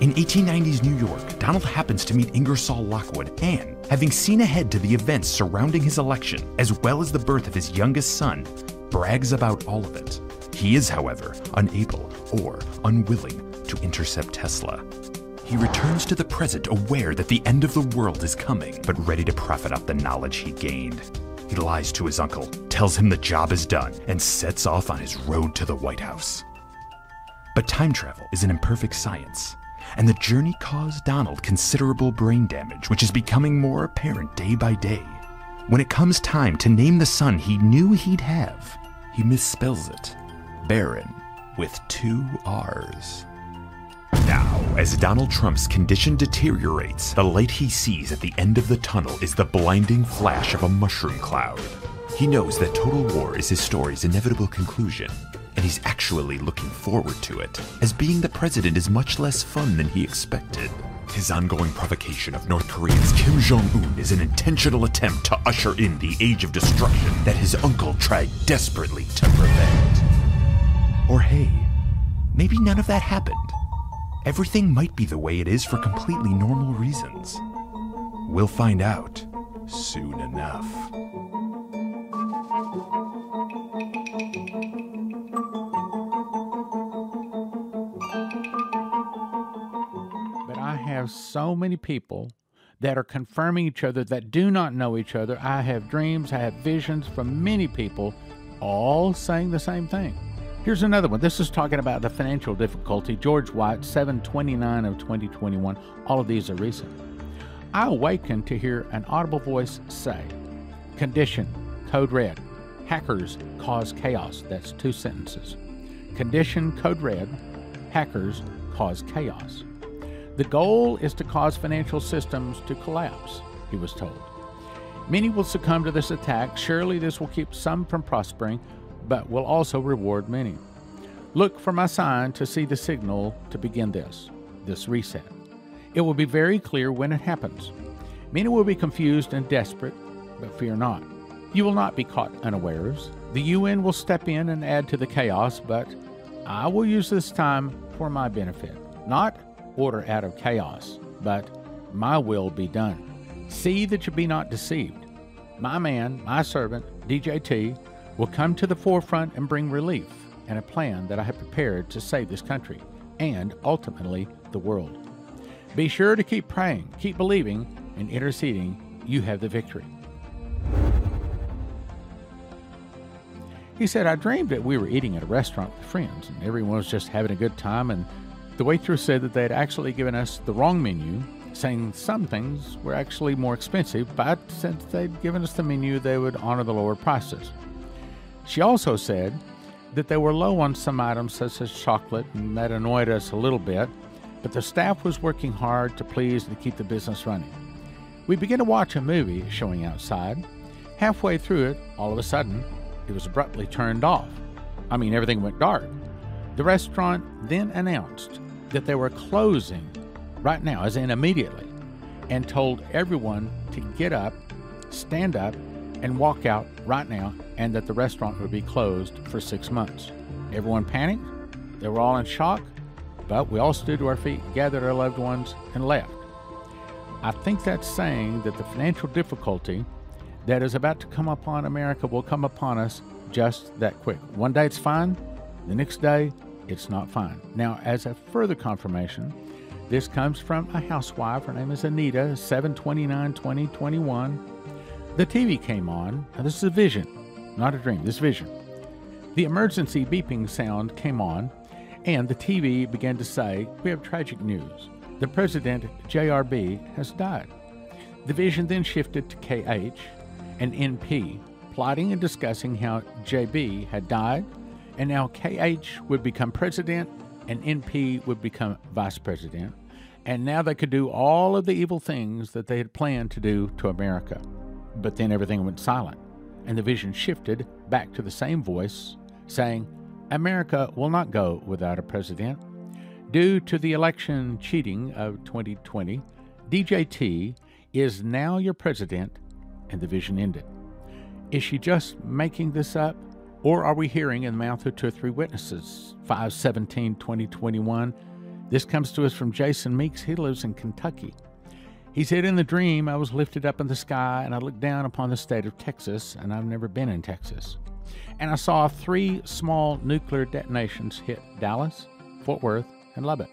In 1890s New York, Donald happens to meet Ingersoll Lockwood and, having seen ahead to the events surrounding his election, as well as the birth of his youngest son, brags about all of it. He is, however, unable or unwilling to intercept Tesla. He returns to the present aware that the end of the world is coming, but ready to profit off the knowledge he gained. He lies to his uncle, tells him the job is done, and sets off on his road to the White House. But time travel is an imperfect science, and the journey caused Donald considerable brain damage, which is becoming more apparent day by day. when it comes time to name the son he knew he'd have, he misspells it Barron with two R's. Now, as Donald Trump's condition deteriorates, the light he sees at the end of the tunnel is the blinding flash of a mushroom cloud. He knows that total war is his story's inevitable conclusion, and he's actually looking forward to it, as being the president is much less fun than he expected. His ongoing provocation of North Korea's Kim Jong un is an intentional attempt to usher in the age of destruction that his uncle tried desperately to prevent. Or hey, maybe none of that happened. Everything might be the way it is for completely normal reasons. We'll find out soon enough. Have so many people that are confirming each other that do not know each other. I have dreams, I have visions from many people, all saying the same thing. Here's another one. This is talking about the financial difficulty. George White, 729 of 2021. All of these are recent. I awakened to hear an audible voice say, Condition, code red. Hackers cause chaos. That's two sentences. Condition, code red. Hackers cause chaos. The goal is to cause financial systems to collapse, he was told. Many will succumb to this attack. Surely this will keep some from prospering, but will also reward many. Look for my sign to see the signal to begin this, this reset. It will be very clear when it happens. Many will be confused and desperate, but fear not. You will not be caught unawares. The UN will step in and add to the chaos, but I will use this time for my benefit. Not order out of chaos, but my will be done. See that you be not deceived. My man, my servant, DJT, will come to the forefront and bring relief and a plan that I have prepared to save this country and ultimately the world. Be sure to keep praying, keep believing, and interceding. You have the victory. He said, I dreamed that we were eating at a restaurant with friends and everyone was just having a good time. And the waitress said that they had actually given us the wrong menu, saying some things were actually more expensive, but since they'd given us the menu, they would honor the lower prices. She also said that they were low on some items such as chocolate, and that annoyed us a little bit, but the staff was working hard to please and to keep the business running. We began to watch a movie showing outside. Halfway through it, all of a sudden, it was abruptly turned off. I mean, everything went dark. The restaurant then announced that they were closing right now, as in immediately, and told everyone to get up, stand up, and walk out right now, and that the restaurant would be closed for six months. Everyone panicked. They were all in shock, but we all stood to our feet, gathered our loved ones, and left. I think that's saying that the financial difficulty that is about to come upon America will come upon us just that quick. One day it's fine, the next day it's not fine. Now, as a further confirmation, this comes from a housewife. Her name is Anita, 729 2021. The TV came on. Now, this is a vision, not a dream, this vision. The emergency beeping sound came on, and the TV began to say, We have tragic news. The president, JRB, has died. The vision then shifted to KH and NP, plotting and discussing how JB had died, and now KH would become president and NP would become vice president. And now they could do all of the evil things that they had planned to do to America. But then everything went silent, and the vision shifted back to the same voice saying, America will not go without a president. Due to the election cheating of 2020, DJT is now your president, and the vision ended. Is she just making this up? Or are we hearing in the mouth of two or three witnesses? 517 2021. This comes to us from Jason Meeks. He lives in Kentucky. He said, In the dream, I was lifted up in the sky and I looked down upon the state of Texas, and I've never been in Texas. And I saw three small nuclear detonations hit Dallas, Fort Worth, and Lubbock.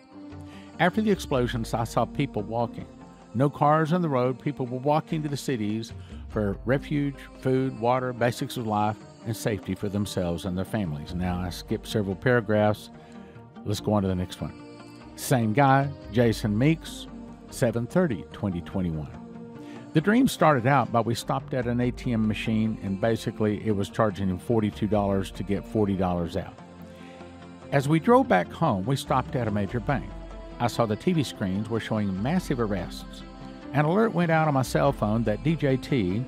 After the explosions, I saw people walking. No cars on the road, people were walking to the cities for refuge, food, water, basics of life, and safety for themselves and their families. Now I skipped several paragraphs. Let's go on to the next one. Same guy, Jason Meeks, 730 2021. The dream started out by we stopped at an ATM machine and basically it was charging him $42 to get $40 out. As we drove back home, we stopped at a major bank. I saw the TV screens were showing massive arrests. An alert went out on my cell phone that DJT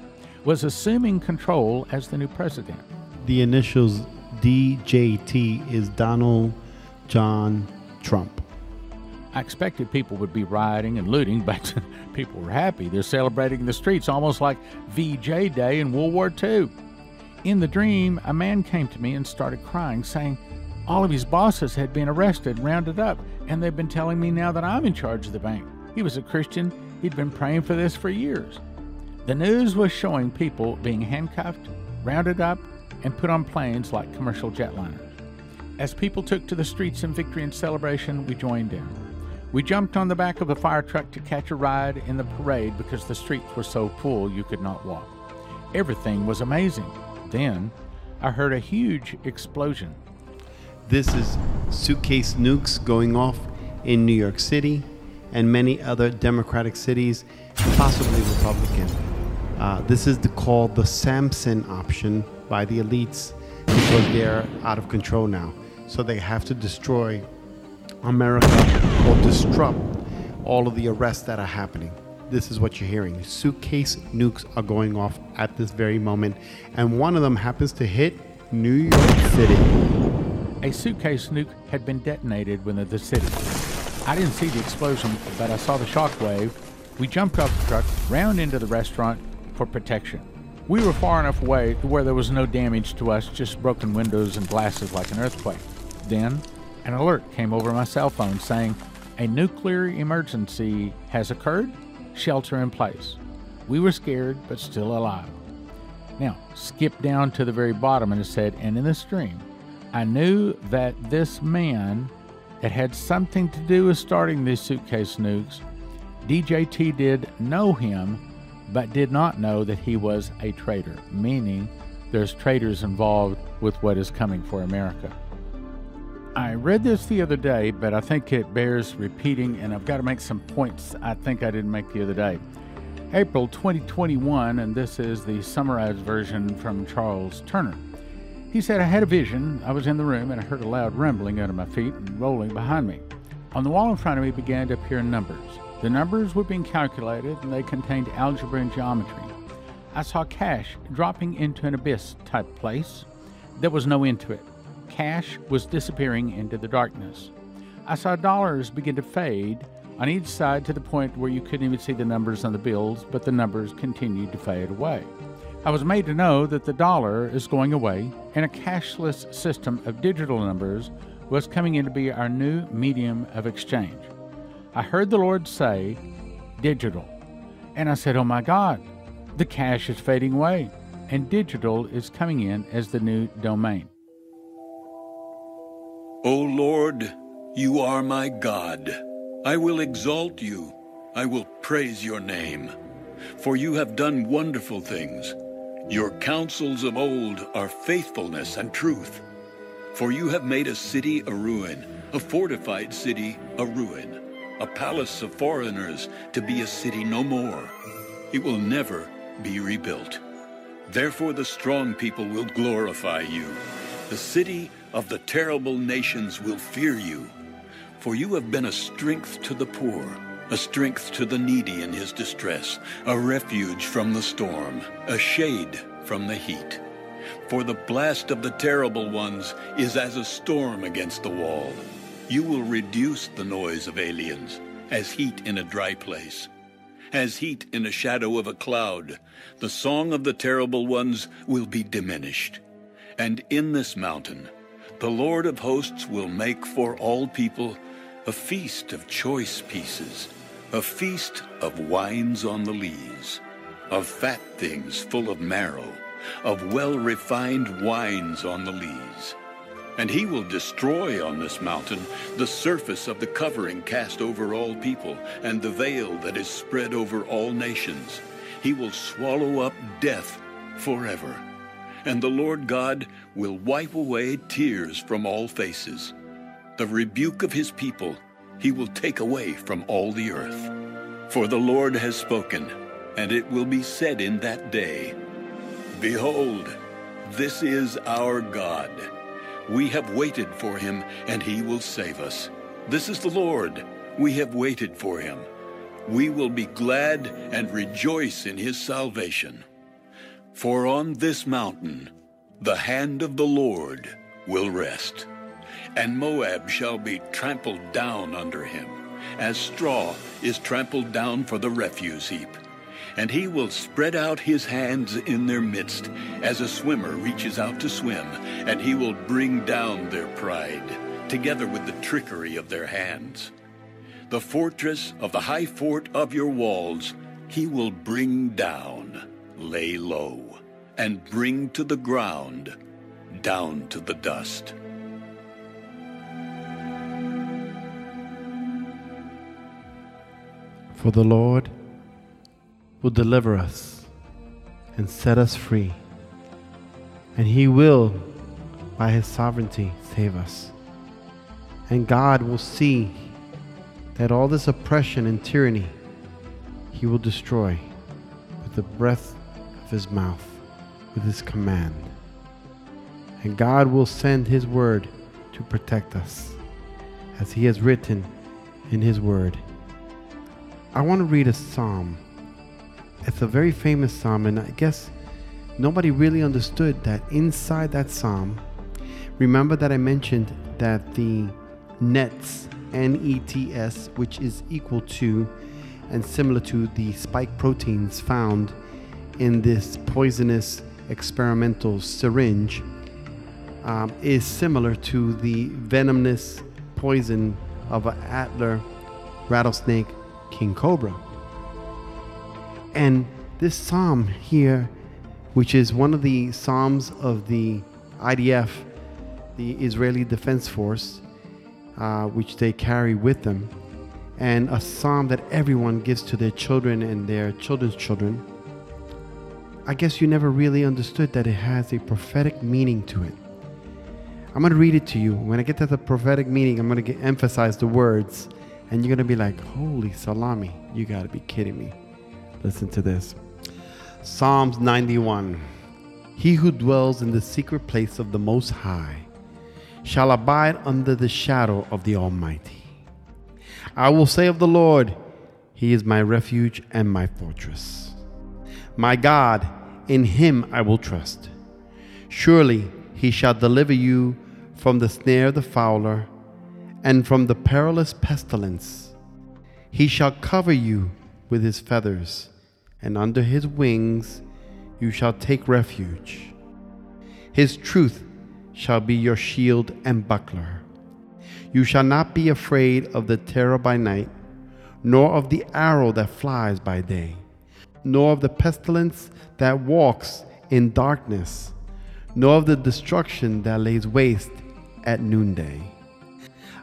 was assuming control as the new president. The initials DJT is Donald John Trump. I expected people would be rioting and looting, but people were happy. They're celebrating the streets almost like VJ Day in World War II. In the dream, a man came to me and started crying, saying all of his bosses had been arrested, rounded up, and they've been telling me now that I'm in charge of the bank. He was a Christian, he'd been praying for this for years. The news was showing people being handcuffed, rounded up, and put on planes like commercial jetliners. As people took to the streets in victory and celebration, we joined in. We jumped on the back of a fire truck to catch a ride in the parade because the streets were so full you could not walk. Everything was amazing. Then I heard a huge explosion. This is suitcase nukes going off in New York City and many other Democratic cities, possibly Republican. Uh, this is the, called the Samson option by the elites because they're out of control now. So they have to destroy America or disrupt all of the arrests that are happening. This is what you're hearing. Suitcase nukes are going off at this very moment, and one of them happens to hit New York City. A suitcase nuke had been detonated within the city. I didn't see the explosion, but I saw the shockwave. We jumped off the truck, round into the restaurant for protection. We were far enough away to where there was no damage to us, just broken windows and glasses like an earthquake. Then an alert came over my cell phone saying, A nuclear emergency has occurred, shelter in place. We were scared, but still alive. Now, skip down to the very bottom and it said, And in this dream, I knew that this man that had something to do with starting these suitcase nukes, DJT did know him, but did not know that he was a traitor, meaning there's traitors involved with what is coming for America. I read this the other day, but I think it bears repeating, and I've got to make some points I think I didn't make the other day. April 2021, and this is the summarized version from Charles Turner. He said, I had a vision. I was in the room and I heard a loud rumbling under my feet and rolling behind me. On the wall in front of me began to appear numbers. The numbers were being calculated and they contained algebra and geometry. I saw cash dropping into an abyss type place. There was no end to it. Cash was disappearing into the darkness. I saw dollars begin to fade on each side to the point where you couldn't even see the numbers on the bills, but the numbers continued to fade away. I was made to know that the dollar is going away and a cashless system of digital numbers was coming in to be our new medium of exchange. I heard the Lord say, digital. And I said, Oh my God, the cash is fading away, and digital is coming in as the new domain. O Lord, you are my God. I will exalt you. I will praise your name. For you have done wonderful things. Your counsels of old are faithfulness and truth. For you have made a city a ruin, a fortified city a ruin, a palace of foreigners to be a city no more. It will never be rebuilt. Therefore the strong people will glorify you. The city of the terrible nations will fear you. For you have been a strength to the poor, a strength to the needy in his distress, a refuge from the storm, a shade from the heat. For the blast of the terrible ones is as a storm against the wall. You will reduce the noise of aliens, as heat in a dry place. As heat in a shadow of a cloud, the song of the terrible ones will be diminished. And in this mountain, the Lord of hosts will make for all people a feast of choice pieces, a feast of wines on the lees, of fat things full of marrow, of well refined wines on the lees. And he will destroy on this mountain the surface of the covering cast over all people, and the veil that is spread over all nations. He will swallow up death forever. And the Lord God will wipe away tears from all faces. The rebuke of his people he will take away from all the earth. For the Lord has spoken. and it will be said in that day, Behold, this is our God. We have waited for him, and he will save us. This is the Lord. We have waited for him. We will be glad and rejoice in his salvation. For on this mountain the hand of the Lord will rest, and Moab shall be trampled down under him, as straw is trampled down for the refuse heap and he will spread out his hands in their midst, as a swimmer reaches out to swim, and he will bring down their pride, together with the trickery of their hands. The fortress of the high fort of your walls he will bring down, lay low, and bring to the ground, down to the dust. For the Lord will deliver us and set us free. And He will, by His sovereignty, save us. And God will see that all this oppression and tyranny He will destroy with the breath of His mouth, with His command. And God will send His word to protect us, as He has written in His word. I want to read a psalm it's a very famous psalm, and I guess nobody really understood that inside that psalm. Remember that I mentioned that the nets, N E T S, which is equal to and similar to the spike proteins found in this poisonous experimental syringe, um, is similar to the venomous poison of an antler rattlesnake king cobra. And this psalm here, which is one of the psalms of the IDF, the Israeli Defense Force, uh, which they carry with them, and a psalm that everyone gives to their children and their children's children. I guess you never really understood that it has a prophetic meaning to it. I'm going to read it to you. When I get to the prophetic meaning, I'm going to emphasize the words, and you're going to be like, Holy salami, you got to be kidding me. Listen to this Psalms 91 He who dwells in the secret place of the Most High shall abide under the shadow of the Almighty. I will say of the Lord, He is my refuge and my fortress. My God, in Him I will trust. Surely He shall deliver you from the snare of the fowler and from the perilous pestilence. He shall cover you with His feathers and under his wings you shall take refuge. His truth shall be your shield and buckler. You shall not be afraid of the terror by night, nor of the arrow that flies by day, nor of the pestilence that walks in darkness, nor of the destruction that lays waste at noonday.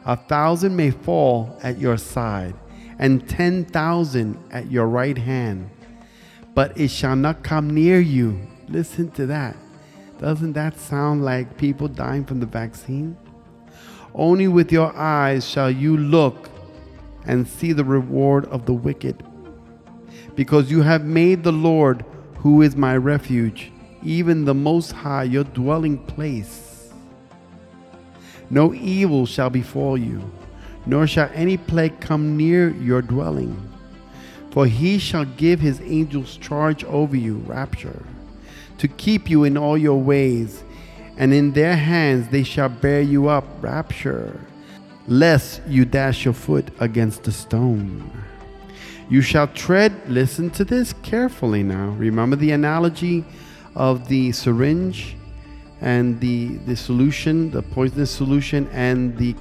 A thousand may fall at your side, and ten thousand at your right hand but it shall not come near you. Listen to that. Doesn't that sound like people dying from the vaccine? Only with your eyes shall you look and see the reward of the wicked. Because you have made the Lord, who is my refuge, even the Most High, your dwelling place. No evil shall befall you, nor shall any plague come near your dwelling. For he shall give his angels charge over you, rapture, to keep you in all your ways, and in their hands they shall bear you up, rapture, lest you dash your foot against a stone. You shall tread, listen to this carefully now. Remember the analogy of the syringe and the, the solution, the poisonous solution, and the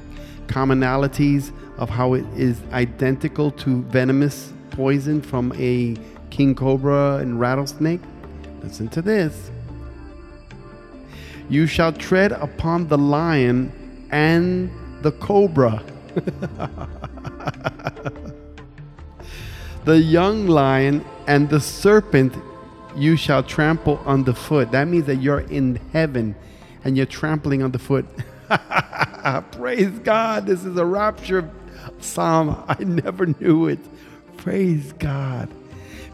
commonalities of how it is identical to venomous poison from a king cobra and rattlesnake? Listen to this. You shall tread upon the lion and the cobra. the young lion and the serpent you shall trample underfoot. That means that you're in heaven and you're trampling underfoot. Praise God. This is a rapture psalm. I never knew it. Praise God.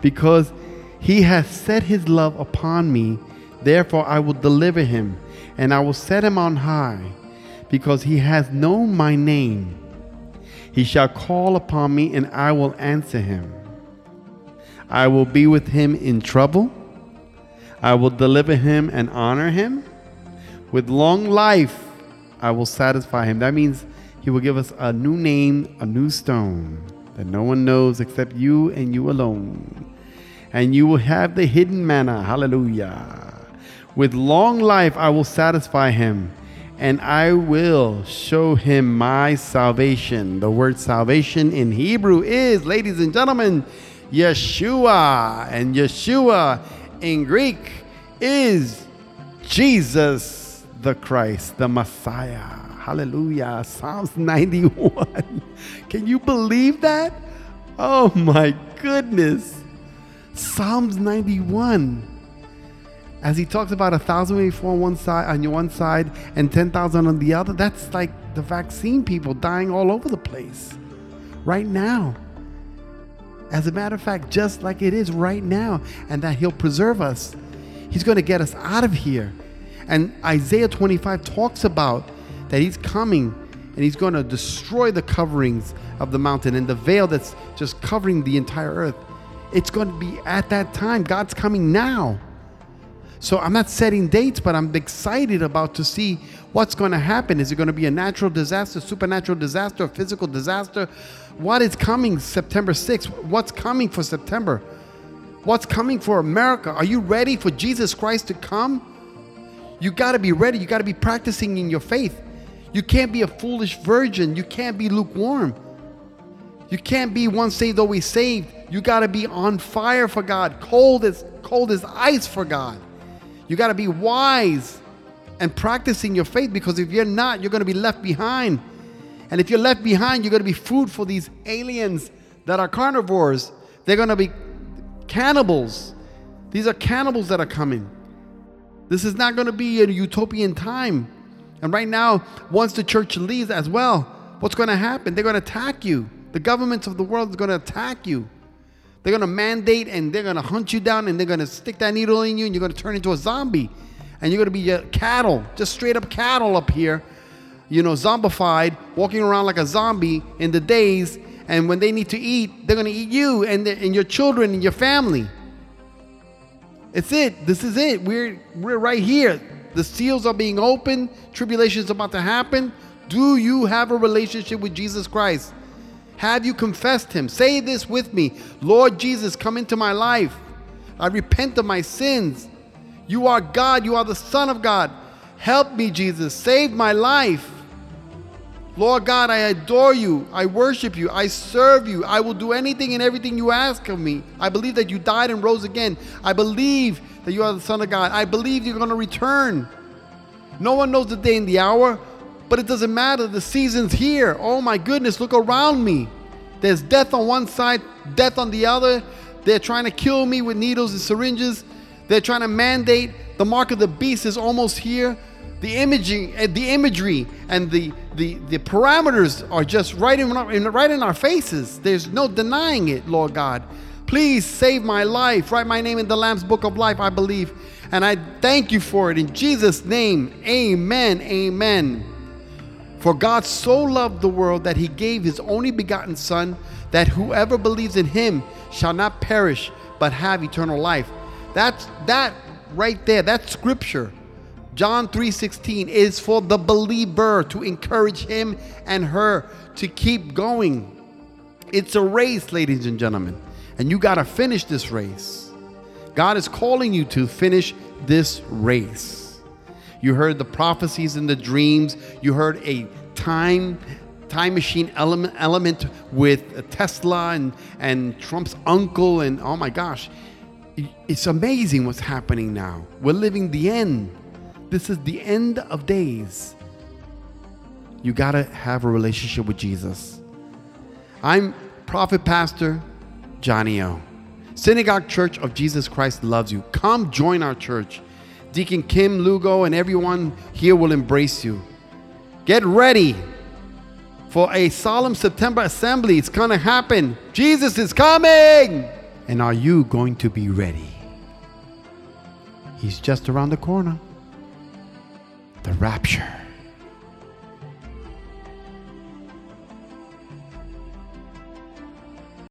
because he has set his love upon me. Therefore, I will deliver him, and I will set him on high, because he has known my name. He shall call upon me, and I will answer him. I will be with him in trouble. I will deliver him and honor him. With long life, I will satisfy him. That means he will give us a new name, a new stone that no one knows except you and you alone. And you will have the hidden manna. Hallelujah. With long life, I will satisfy him and I will show him my salvation. The word salvation in Hebrew is, ladies and gentlemen, Yeshua. And Yeshua in Greek is Jesus the Christ, the Messiah. Hallelujah. Psalms 91. Can you believe that? Oh my goodness. Psalms 91. As he talks about a thousand before on one side on your one side and ten thousand on the other, that's like the vaccine people dying all over the place. Right now. As a matter of fact, just like it is right now, and that He'll preserve us. He's going to get us out of here. And Isaiah 25 talks about that He's coming and He's going to destroy the coverings of the mountain and the veil that's just covering the entire earth. It's going to be at that time. God's coming now. So I'm not setting dates, but I'm excited about to see what's going to happen. Is it going to be a natural disaster, supernatural disaster, a physical disaster? What is coming September 6th? What's coming for September? What's coming for America? Are you ready for Jesus Christ to come? You got to be ready. You got to be practicing in your faith. You can't be a foolish virgin. You can't be lukewarm. You can't be once saved, always saved. You got to be on fire for God, cold as cold as ice for God. You got to be wise and practicing your faith because if you're not, you're going to be left behind. And if you're left behind, you're going to be food for these aliens that are carnivores. They're going to be cannibals. These are cannibals that are coming. This is not going to be a utopian time. And right now, once the church leaves as well, what's going to happen? They're going to attack you. The governments of the world is going to attack you. They're going to mandate and they're going to hunt you down and they're going to stick that needle in you and you're going to turn into a zombie. And you're going to be cattle, just straight up cattle up here, you know, zombified, walking around like a zombie in the days. And when they need to eat, they're going to eat you and, and your children and your family. It's it. This is it. We're, we're right here. The seals are being opened. Tribulation is about to happen. Do you have a relationship with Jesus Christ? Have you confessed him? Say this with me Lord Jesus, come into my life. I repent of my sins. You are God. You are the Son of God. Help me, Jesus. Save my life. Lord God, I adore you. I worship you. I serve you. I will do anything and everything you ask of me. I believe that you died and rose again. I believe that you are the Son of God. I believe you're going to return. No one knows the day and the hour, but it doesn't matter. The season's here. Oh my goodness, look around me. There's death on one side, death on the other. They're trying to kill me with needles and syringes. They're trying to mandate the mark of the beast is almost here. The imaging, uh, the imagery, and the the the parameters are just right in, right in our faces. There's no denying it, Lord God. Please save my life. Write my name in the Lamb's Book of Life, I believe. And I thank you for it. In Jesus' name, amen. Amen. For God so loved the world that he gave his only begotten Son, that whoever believes in him shall not perish, but have eternal life. That's that right there, that scripture. John 3:16 is for the believer to encourage him and her to keep going. It's a race, ladies and gentlemen, and you got to finish this race. God is calling you to finish this race. You heard the prophecies and the dreams. You heard a time time machine element element with Tesla and and Trump's uncle and oh my gosh. It's amazing what's happening now. We're living the end. This is the end of days. You got to have a relationship with Jesus. I'm prophet pastor Johnny O. Synagogue Church of Jesus Christ loves you. Come join our church. Deacon Kim Lugo and everyone here will embrace you. Get ready for a solemn September assembly. It's going to happen. Jesus is coming. And are you going to be ready? He's just around the corner. The rapture.